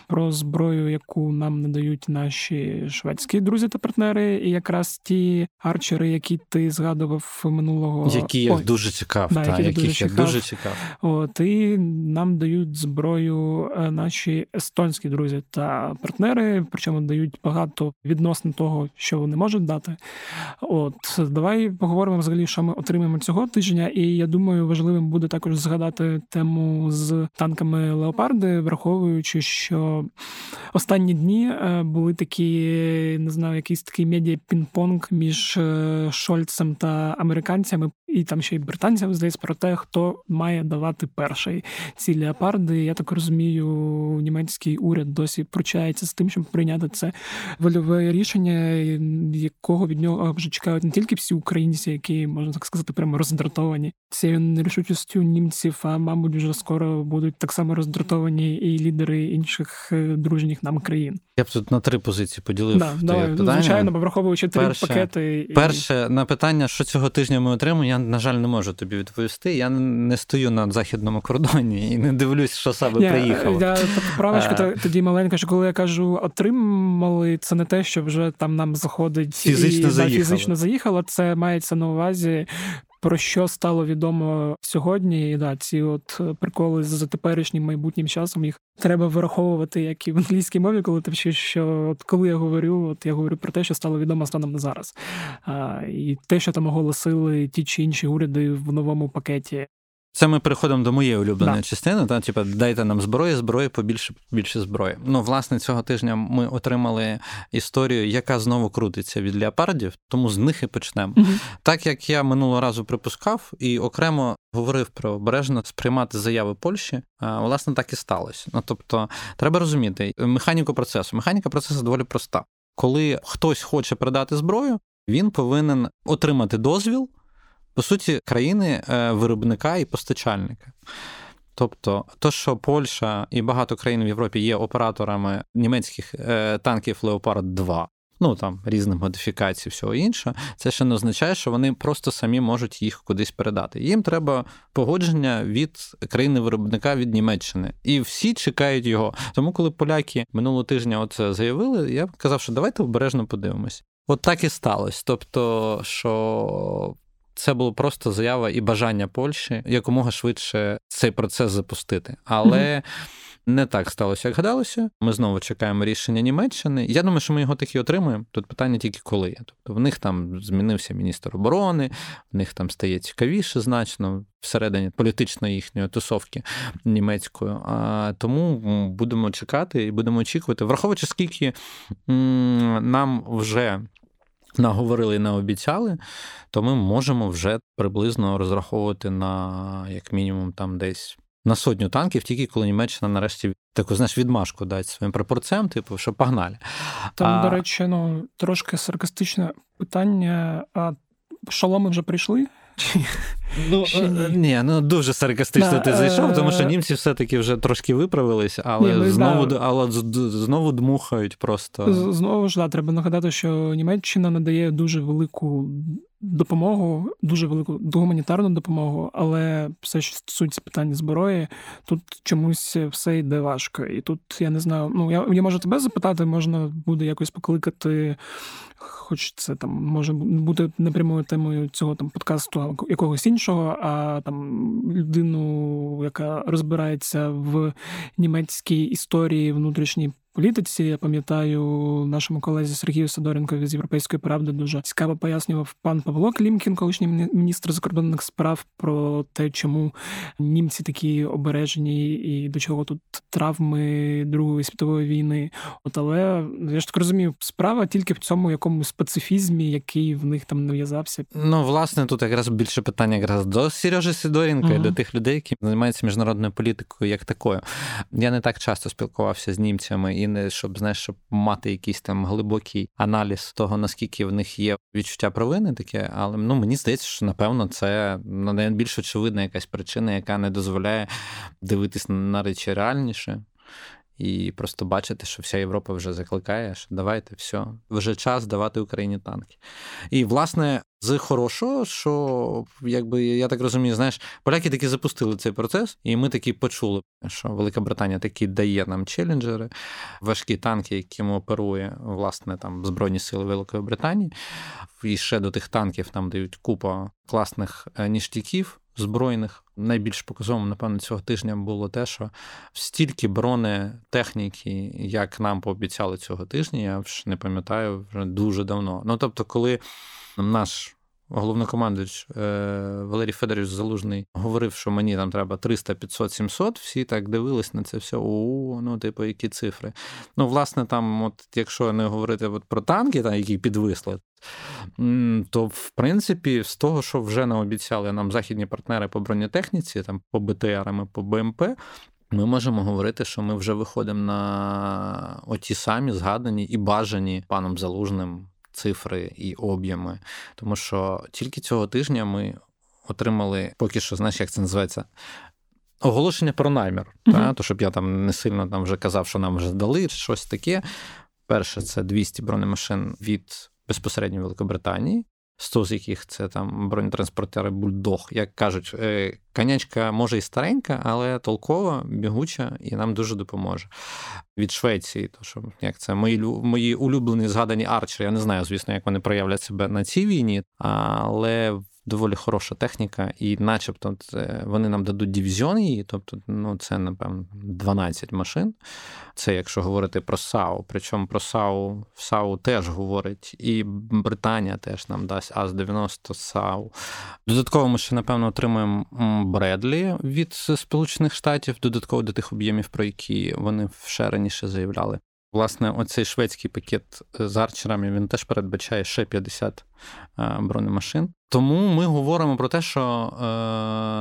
Про зброю, яку нам надають наші шведські друзі та партнери, і якраз ті арчери, які ти згадував минулого які я дуже цікав, да, та, яких дуже я цікав. дуже цікав. От і нам дають зброю е, наші естонські друзі та партнери, причому дають багато відносно того, що вони можуть дати. От давай поговоримо взагалі, що ми отримаємо цього тижня. І я думаю, важливим буде також згадати тему з танками Леопарди, враховуючи, що останні дні е, були такі, не знаю, якийсь такий медіа пінг-понг між е, Шольцем та американцями, і там ще й британцям здається про те, хто має давати перший ці леопарди. Я так розумію, німецький уряд досі пручається з тим, щоб прийняти це вольове рішення, якого від нього вже чекають не тільки всі українці, які можна так сказати, прямо роздратовані цією нерішучістю німців, а мабуть, вже скоро будуть так само роздратовані і лідери інших е, дружніх нам країн. Я б тут на три позиції поділив. Да, давай, ну, Звичайно, враховуючи три перше, пакети. Перше, на питання, що цього тижня ми отримуємо, я, на жаль, не можу тобі відповісти. Я не стою на західному кордоні і не дивлюсь, що саме Ні, приїхало. Я правочка е. тоді маленька, що коли я кажу отримали, це не те, що вже там нам заходить фізично і заїхало. фізично заїхало. Це мається на увазі про що стало відомо сьогодні, і да, ці от е, приколи з теперішнім майбутнім часом їх треба враховувати, як і в англійській мові, коли ти вчиш, що от коли я говорю, от я говорю про те, що стало відомо станом на зараз. А, І те, що там оголосили ті чи інші уряди в новому пакеті це ми переходимо до моєї улюбленої да. частини. Та типу, дайте нам зброї, зброї побільше більше зброї. Ну, власне, цього тижня ми отримали історію, яка знову крутиться від леопардів, тому з них і почнемо. Угу. Так як я минулого разу припускав і окремо говорив про обережно сприймати заяви Польщі, власне, так і сталося. Ну тобто, треба розуміти механіку процесу. Механіка процесу доволі проста. Коли хтось хоче передати зброю, він повинен отримати дозвіл по суті, країни е, виробника і постачальника. Тобто, то, що Польща і багато країн в Європі є операторами німецьких е, танків Леопард 2, ну там різних модифікацій, всього іншого, це ще не означає, що вони просто самі можуть їх кудись передати. Їм треба погодження від країни-виробника від Німеччини, і всі чекають його. Тому, коли поляки минулого тижня оце заявили, я казав, що давайте обережно подивимось. От так і сталося. Тобто, що це було просто заява і бажання Польщі якомога швидше цей процес запустити. Але mm-hmm. не так сталося, як гадалося. Ми знову чекаємо рішення Німеччини. Я думаю, що ми його таки отримуємо. Тут питання тільки коли. Тобто в них там змінився міністр оборони, в них там стає цікавіше значно всередині політичної їхньої тусовки німецькою. А тому будемо чекати і будемо очікувати, враховуючи, скільки м- нам вже наговорили і наобіцяли, то ми можемо вже приблизно розраховувати на як мінімум там десь. На сотню танків, тільки коли Німеччина нарешті таку знаєш, відмашку дасть своїм прапорцем, типу, що погнали. Там, а... до речі, ну трошки саркастичне питання: а шоломи вже прийшли? Ну, ні? Е, ні, ну дуже саркастично да, ти зайшов, тому що е, німці все-таки вже трошки виправились, але ні, знову да. але знову дмухають просто. Знову ж да, треба нагадати, що Німеччина надає дуже велику допомогу, дуже велику гуманітарну допомогу, але все, що стосується питання зброї, тут чомусь все йде важко. І тут я не знаю. Ну я я можу тебе запитати, можна буде якось покликати, хоч це там може бути непрямою темою цього там подкасту якогось іншого, а там людину, яка розбирається в німецькій історії внутрішній політиці. Я пам'ятаю, нашому колезі Сергію Сидоренкові з Європейської правди дуже цікаво пояснював пан Павло Клімкін, колишній міністр закордонних справ, про те, чому німці такі обережені і до чого тут травми Другої світової війни. От але я ж так розумію, справа тільки в цьому якомусь специфізмі, який в них там нав'язався. Ну власне, тут якраз більше питання якраз до Сережі Сидоренка uh-huh. і до тих людей, які займаються міжнародною політикою, як такою. Я не так часто спілкувався з німцями не щоб знаєш, щоб мати якийсь там глибокий аналіз того, наскільки в них є відчуття провини, таке, але ну мені здається, що напевно це найбільш очевидна якась причина, яка не дозволяє дивитись на речі реальніше. І просто бачити, що вся Європа вже закликає, що давайте все, вже час давати Україні танки. І, власне, з хорошого, що якби я так розумію, знаєш, поляки таки запустили цей процес, і ми таки почули, що Велика Британія таки дає нам челенджери, важкі танки, якими оперує власне там Збройні Сили Великої Британії. І ще до тих танків нам дають купа класних е, ніштяків збройних. Найбільш показовим, напевно, цього тижня було те, що стільки бронетехніки, як нам пообіцяли цього тижня, я вже не пам'ятаю вже дуже давно. Ну тобто, коли наш головнокомандуючий е, Валерій Федорович Залужний говорив, що мені там треба 300, 500, 700, всі так дивились на це все. О, ну, типу, які цифри. Ну, власне, там, от, якщо не говорити от про танки, там, які підвисли, то в принципі, з того, що вже наобіцяли нам західні партнери по бронетехніці, там по БТРам по БМП. Ми можемо говорити, що ми вже виходимо на оті самі згадані і бажані паном залужним цифри і об'єми. Тому що тільки цього тижня ми отримали поки що, знаєш, як це називається. Оголошення про намір, uh-huh. та, то щоб я там не сильно там вже казав, що нам вже дали щось таке. Перше, це 200 бронемашин від безпосередньо Великобританії. 100 з яких це там бронетранспортери Бульдог. Як кажуть, е, конячка може і старенька, але толкова, бігуча і нам дуже допоможе. Від Швеції, то що як це мої мої улюблені згадані арчери. Я не знаю, звісно, як вони проявлять себе на цій війні, але доволі хороша техніка, і, начебто, вони нам дадуть дивізіон її, тобто, ну, це, напевно, 12 машин. Це якщо говорити про САУ. Причому про САУ САУ теж говорить, і Британія теж нам дасть АЗ-90 САУ. Додатково ми ще, напевно, отримаємо Бредлі від Сполучених Штатів, додатково до тих об'ємів, про які вони ще раніше заявляли. Власне, оцей шведський пакет з арчерами він теж передбачає ще 50 е, бронемашин. Тому ми говоримо про те, що е,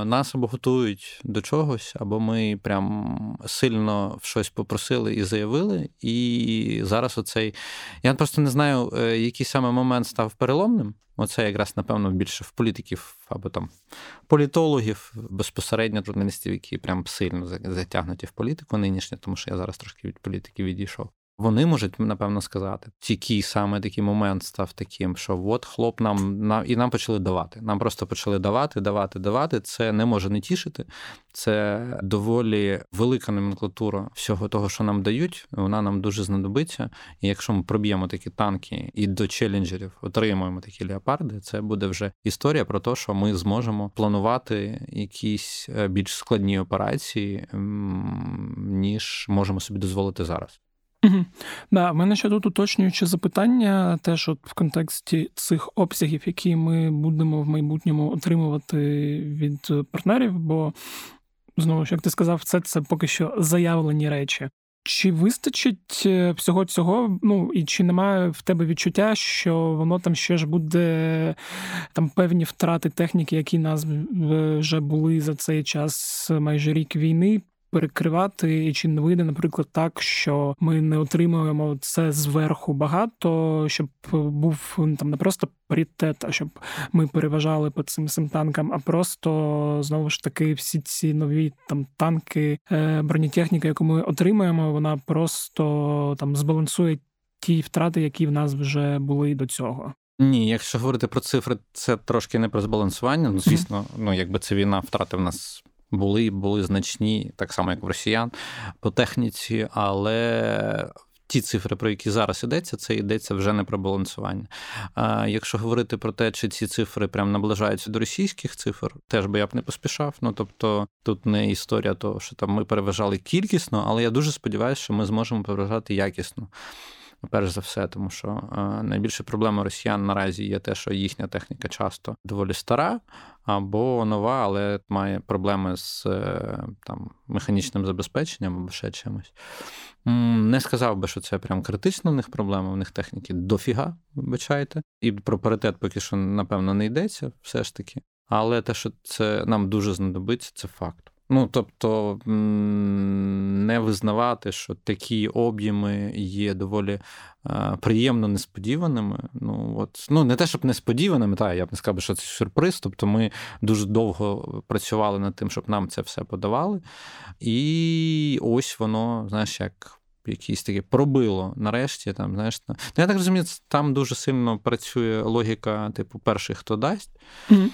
нас або готують до чогось, або ми прям сильно в щось попросили і заявили. І зараз оцей. Я просто не знаю, е, який саме момент став переломним. Оце якраз, напевно, більше в політиків або там політологів, безпосередньо журналістів, які прям сильно затягнуті в політику нинішню, тому що я зараз трошки від політики відійшов. Вони можуть напевно сказати, який саме такий момент став таким, що от хлоп нам нам і нам почали давати. Нам просто почали давати, давати, давати. Це не може не тішити. Це доволі велика номенклатура всього того, що нам дають. Вона нам дуже знадобиться. І якщо ми проб'ємо такі танки і до челенджерів отримуємо такі леопарди, це буде вже історія про те, що ми зможемо планувати якісь е, більш складні операції, ніж можемо собі дозволити зараз. Угу. Да, в мене ще тут уточнююче запитання, теж от в контексті цих обсягів, які ми будемо в майбутньому отримувати від партнерів, бо знову ж як ти сказав, це це поки що заявлені речі. Чи вистачить е, всього цього? Ну і чи немає в тебе відчуття, що воно там ще ж буде там певні втрати техніки, які нас вже були за цей час майже рік війни? Перекривати, і чи не вийде, наприклад, так, що ми не отримуємо це зверху багато, щоб був там не просто паритет, а щоб ми переважали по цим цим танкам, а просто знову ж таки всі ці нові там танки, е, бронетехніка, яку ми отримаємо, вона просто там збалансує ті втрати, які в нас вже були до цього. Ні, якщо говорити про цифри, це трошки не про збалансування. Ну, звісно, ну якби це війна, втрати в нас були були значні, так само як в росіян по техніці, але. Ті цифри, про які зараз йдеться, це йдеться вже не про балансування. А Якщо говорити про те, чи ці цифри прям наближаються до російських цифр, теж би я б не поспішав. Ну тобто тут не історія того, що там ми переважали кількісно, але я дуже сподіваюся, що ми зможемо переважати якісно перш за все, тому що е, найбільша проблема росіян наразі є те, що їхня техніка часто доволі стара або нова, але має проблеми з е, там механічним забезпеченням або ще чимось. Не сказав би, що це прям критична в них проблема, в них техніки дофіга, вибачайте. І про паритет поки що, напевно, не йдеться, все ж таки. Але те, що це нам дуже знадобиться, це факт. Ну, тобто не визнавати, що такі об'єми є доволі е, приємно несподіваними. Ну, от, ну, не те, щоб несподіваними, та, я б не сказав, що це сюрприз. Тобто ми дуже довго працювали над тим, щоб нам це все подавали. І ось воно, знаєш, як. Якісь таке пробило нарешті. Там, знаєш, ну, Я так розумію, там дуже сильно працює логіка, типу, перший, хто дасть. Mm-hmm.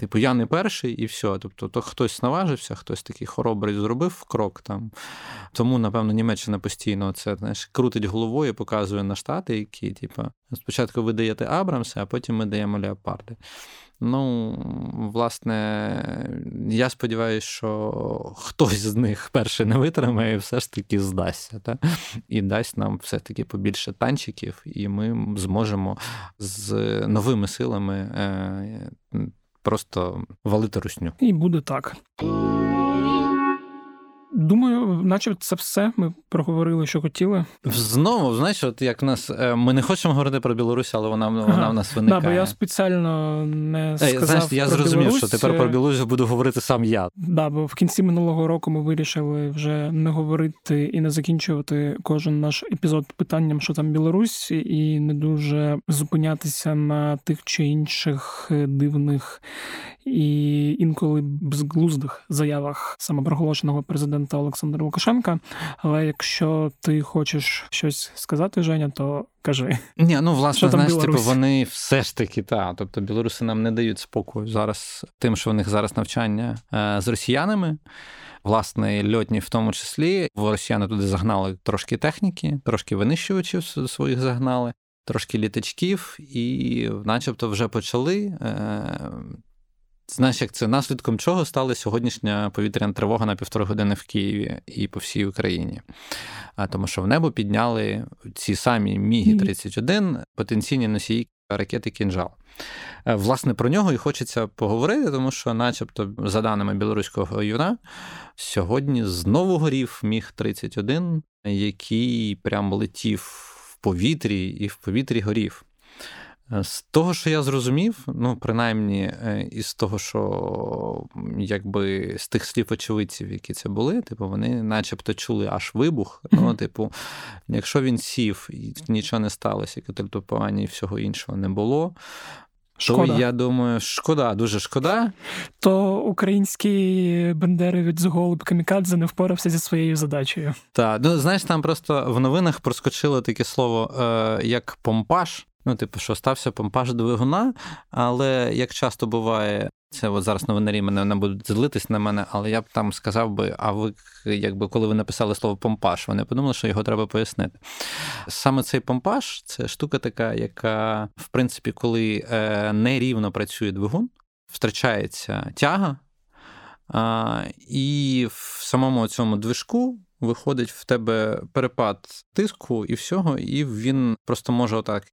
Типу, я не перший і все. Тобто, то хтось наважився, хтось такий хоробрий зробив крок там. Тому, напевно, Німеччина постійно це знаєш, крутить головою, показує на штати, які, типу, спочатку ви даєте Абрамси, а потім ми даємо Леопарди. Ну, власне, я сподіваюся, що хтось з них перший не витримає і все ж таки здасться. Та? І дасть нам все-таки побільше танчиків, і ми зможемо з новими силами е, просто валити русню. І буде так. Думаю, наче це все. Ми проговорили, що хотіли. Знову, знаєш, от як в нас е, ми не хочемо говорити про Білорусь, але вона вона ага. в нас виникає. Да, бо я спеціально не сказав Знаєш, Я про зрозумів, Білорусь. що тепер про Білорусь буду говорити сам я. Да, бо в кінці минулого року ми вирішили вже не говорити і не закінчувати кожен наш епізод питанням, що там Білорусь, і не дуже зупинятися на тих чи інших дивних і інколи безглуздих заявах самопроголошеного президента Олександра Лукашенка. Але якщо ти хочеш щось сказати, Женя, то кажи. Ні, ну власне, знаєш, типу, вони все ж таки та. Тобто білоруси нам не дають спокою зараз тим, що у них зараз навчання е, з росіянами. Власне, льотні в тому числі, росіяни туди загнали трошки техніки, трошки винищувачів своїх загнали, трошки літачків, і, начебто, вже почали. Знаєш, як це наслідком чого стала сьогоднішня повітряна тривога на півтори години в Києві і по всій Україні. А тому, що в небо підняли ці самі Міги 31 потенційні носії ракети Кінжал. Е, власне, про нього і хочеться поговорити, тому що, начебто, за даними білоруського юна, сьогодні знову горів Міг 31, який прям летів в повітрі і в повітрі горів. Е, з того, що я зрозумів, ну, принаймні, е, із того, що якби з тих слів очевидців, які це були, типу, вони начебто чули аж вибух. Ну, типу, якщо він сів і нічого не сталося, катальтупування і всього іншого не було. Шкода. То, я думаю, шкода, дуже шкода. То український Бендери від Зголуб Камікадзе не впорався зі своєю задачею. Так, ну знаєш, там просто в новинах проскочило таке слово е, як помпаж. Ну, типу, що стався помпаж двигуна, але як часто буває, це от зараз новинарі мене не будуть злитись на мене, але я б там сказав би, а ви, якби коли ви написали слово помпаж, вони подумали, що його треба пояснити. Саме цей помпаж це штука така, яка, в принципі, коли е, нерівно працює двигун, втрачається тяга. І в самому цьому движку виходить в тебе перепад тиску і всього, і він просто може отак,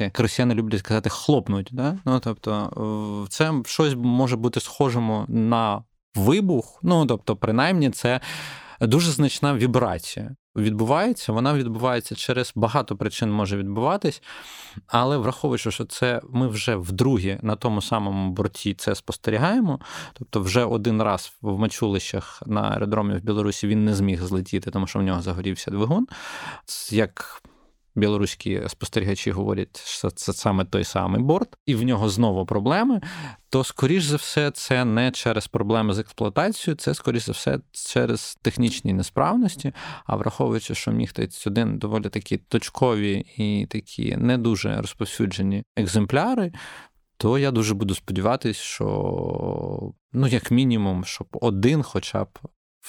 як росіяни люблять казати, хлопнуть. Да? Ну, тобто, це щось може бути схожим на вибух. Ну, тобто, принаймні, це дуже значна вібрація відбувається. Вона відбувається через багато причин може відбуватись, але враховуючи, що це ми вже вдруге на тому самому борті це спостерігаємо. Тобто, вже один раз в мачулищах на аеродромі в Білорусі він не зміг злетіти, тому що в нього загорівся двигун. Як білоруські спостерігачі говорять, що це саме той самий борт, і в нього знову проблеми. То, скоріш за все, це не через проблеми з експлуатацією, це, скоріш за все, через технічні несправності. А враховуючи, що міг 31 доволі такі точкові і такі не дуже розповсюджені екземпляри. То я дуже буду сподіватися, що ну, як мінімум, щоб один, хоча б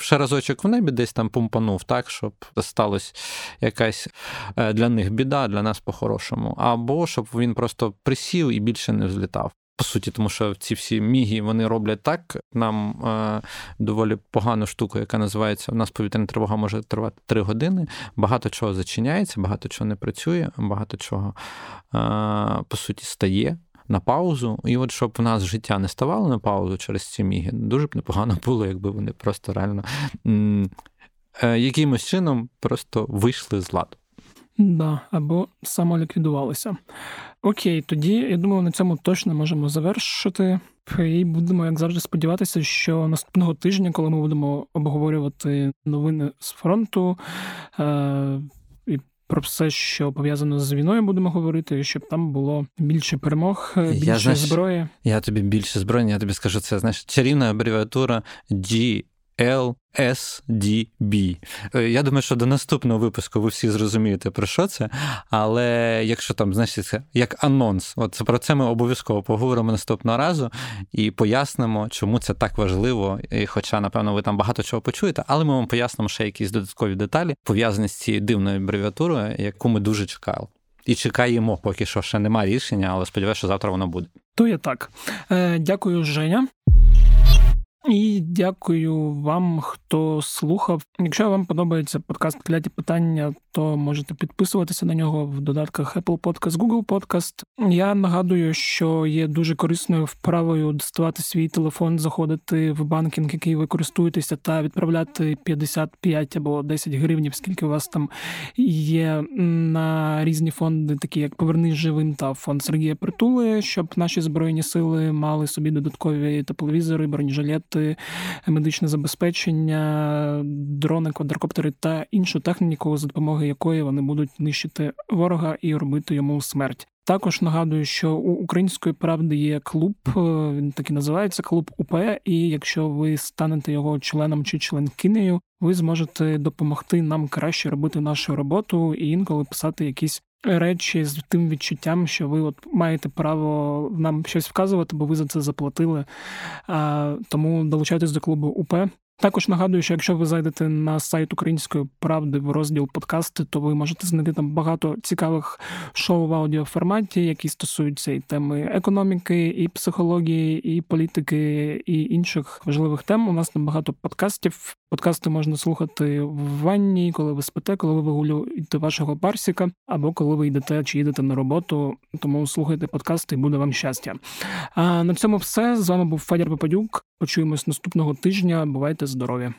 ще разочок в небі десь там помпанув, так, щоб сталося якась е, для них біда, для нас по-хорошому. Або щоб він просто присів і більше не взлітав. По суті, тому що ці всі міги вони роблять так. Нам е, доволі погану штуку, яка називається У нас повітряна тривога може тривати три години. Багато чого зачиняється, багато чого не працює, багато чого е, по суті стає на паузу. І от щоб в нас життя не ставало на паузу через ці міги, дуже б непогано було, якби вони просто реально е, якимось чином просто вийшли з ладу. Да, або самоліквідувалися. Окей, тоді я думаю, на цьому точно можемо завершити. І будемо, як завжди, сподіватися, що наступного тижня, коли ми будемо обговорювати новини з фронту, е- про все, що пов'язано з війною, будемо говорити, щоб там було більше перемог, більше я, знаєш, зброї. Я тобі більше зброї, я тобі скажу це. Знаєш, чарівна абревіатура G LSDB. Е, я думаю, що до наступного випуску ви всі зрозумієте, про що це. Але якщо там, значить, як анонс, от про це ми обов'язково поговоримо наступного разу і пояснимо, чому це так важливо. І Хоча, напевно, ви там багато чого почуєте, але ми вам пояснимо ще якісь додаткові деталі, пов'язані з цією дивною абревіатурою, яку ми дуже чекали. І чекаємо, поки що ще немає рішення, але сподіваюся, що завтра воно буде. То є так. Е, Дякую, Женя. І дякую вам, хто слухав. Якщо вам подобається подкаст «Кляті питання, то можете підписуватися на нього в додатках Apple Podcast, Google Podcast. Я нагадую, що є дуже корисною вправою доставати свій телефон, заходити в банкінг, який ви користуєтеся, та відправляти 55 або 10 гривень, скільки у вас там є на різні фонди, такі як Повернись живим та фонд Сергія Притули, щоб наші збройні сили мали собі додаткові тепловізори, бронежилети, медичне забезпечення, дрони, квадрокоптери та іншу техніку за допомогою якої вони будуть нищити ворога і робити йому смерть. Також нагадую, що у української правди є клуб, е, він так і називається клуб УП. І якщо ви станете його членом чи членкинею, ви зможете допомогти нам краще робити нашу роботу і інколи писати якісь речі з тим відчуттям, що ви от маєте право нам щось вказувати, бо ви за це заплатили. Тому долучайтесь до клубу УП. Також нагадую, що якщо ви зайдете на сайт Української правди в розділ подкасти, то ви можете знайти там багато цікавих шоу в аудіоформаті, які стосуються і теми економіки, і психології, і політики, і інших важливих тем. У нас там багато подкастів. Подкасти можна слухати в ванні, коли ви спите, коли ви вигулюєте вашого парсіка, або коли ви йдете чи їдете на роботу. Тому слухайте подкасти і буде вам щастя. А на цьому все з вами був Федір Попадюк. Почуємось наступного тижня. Бувайте здорові!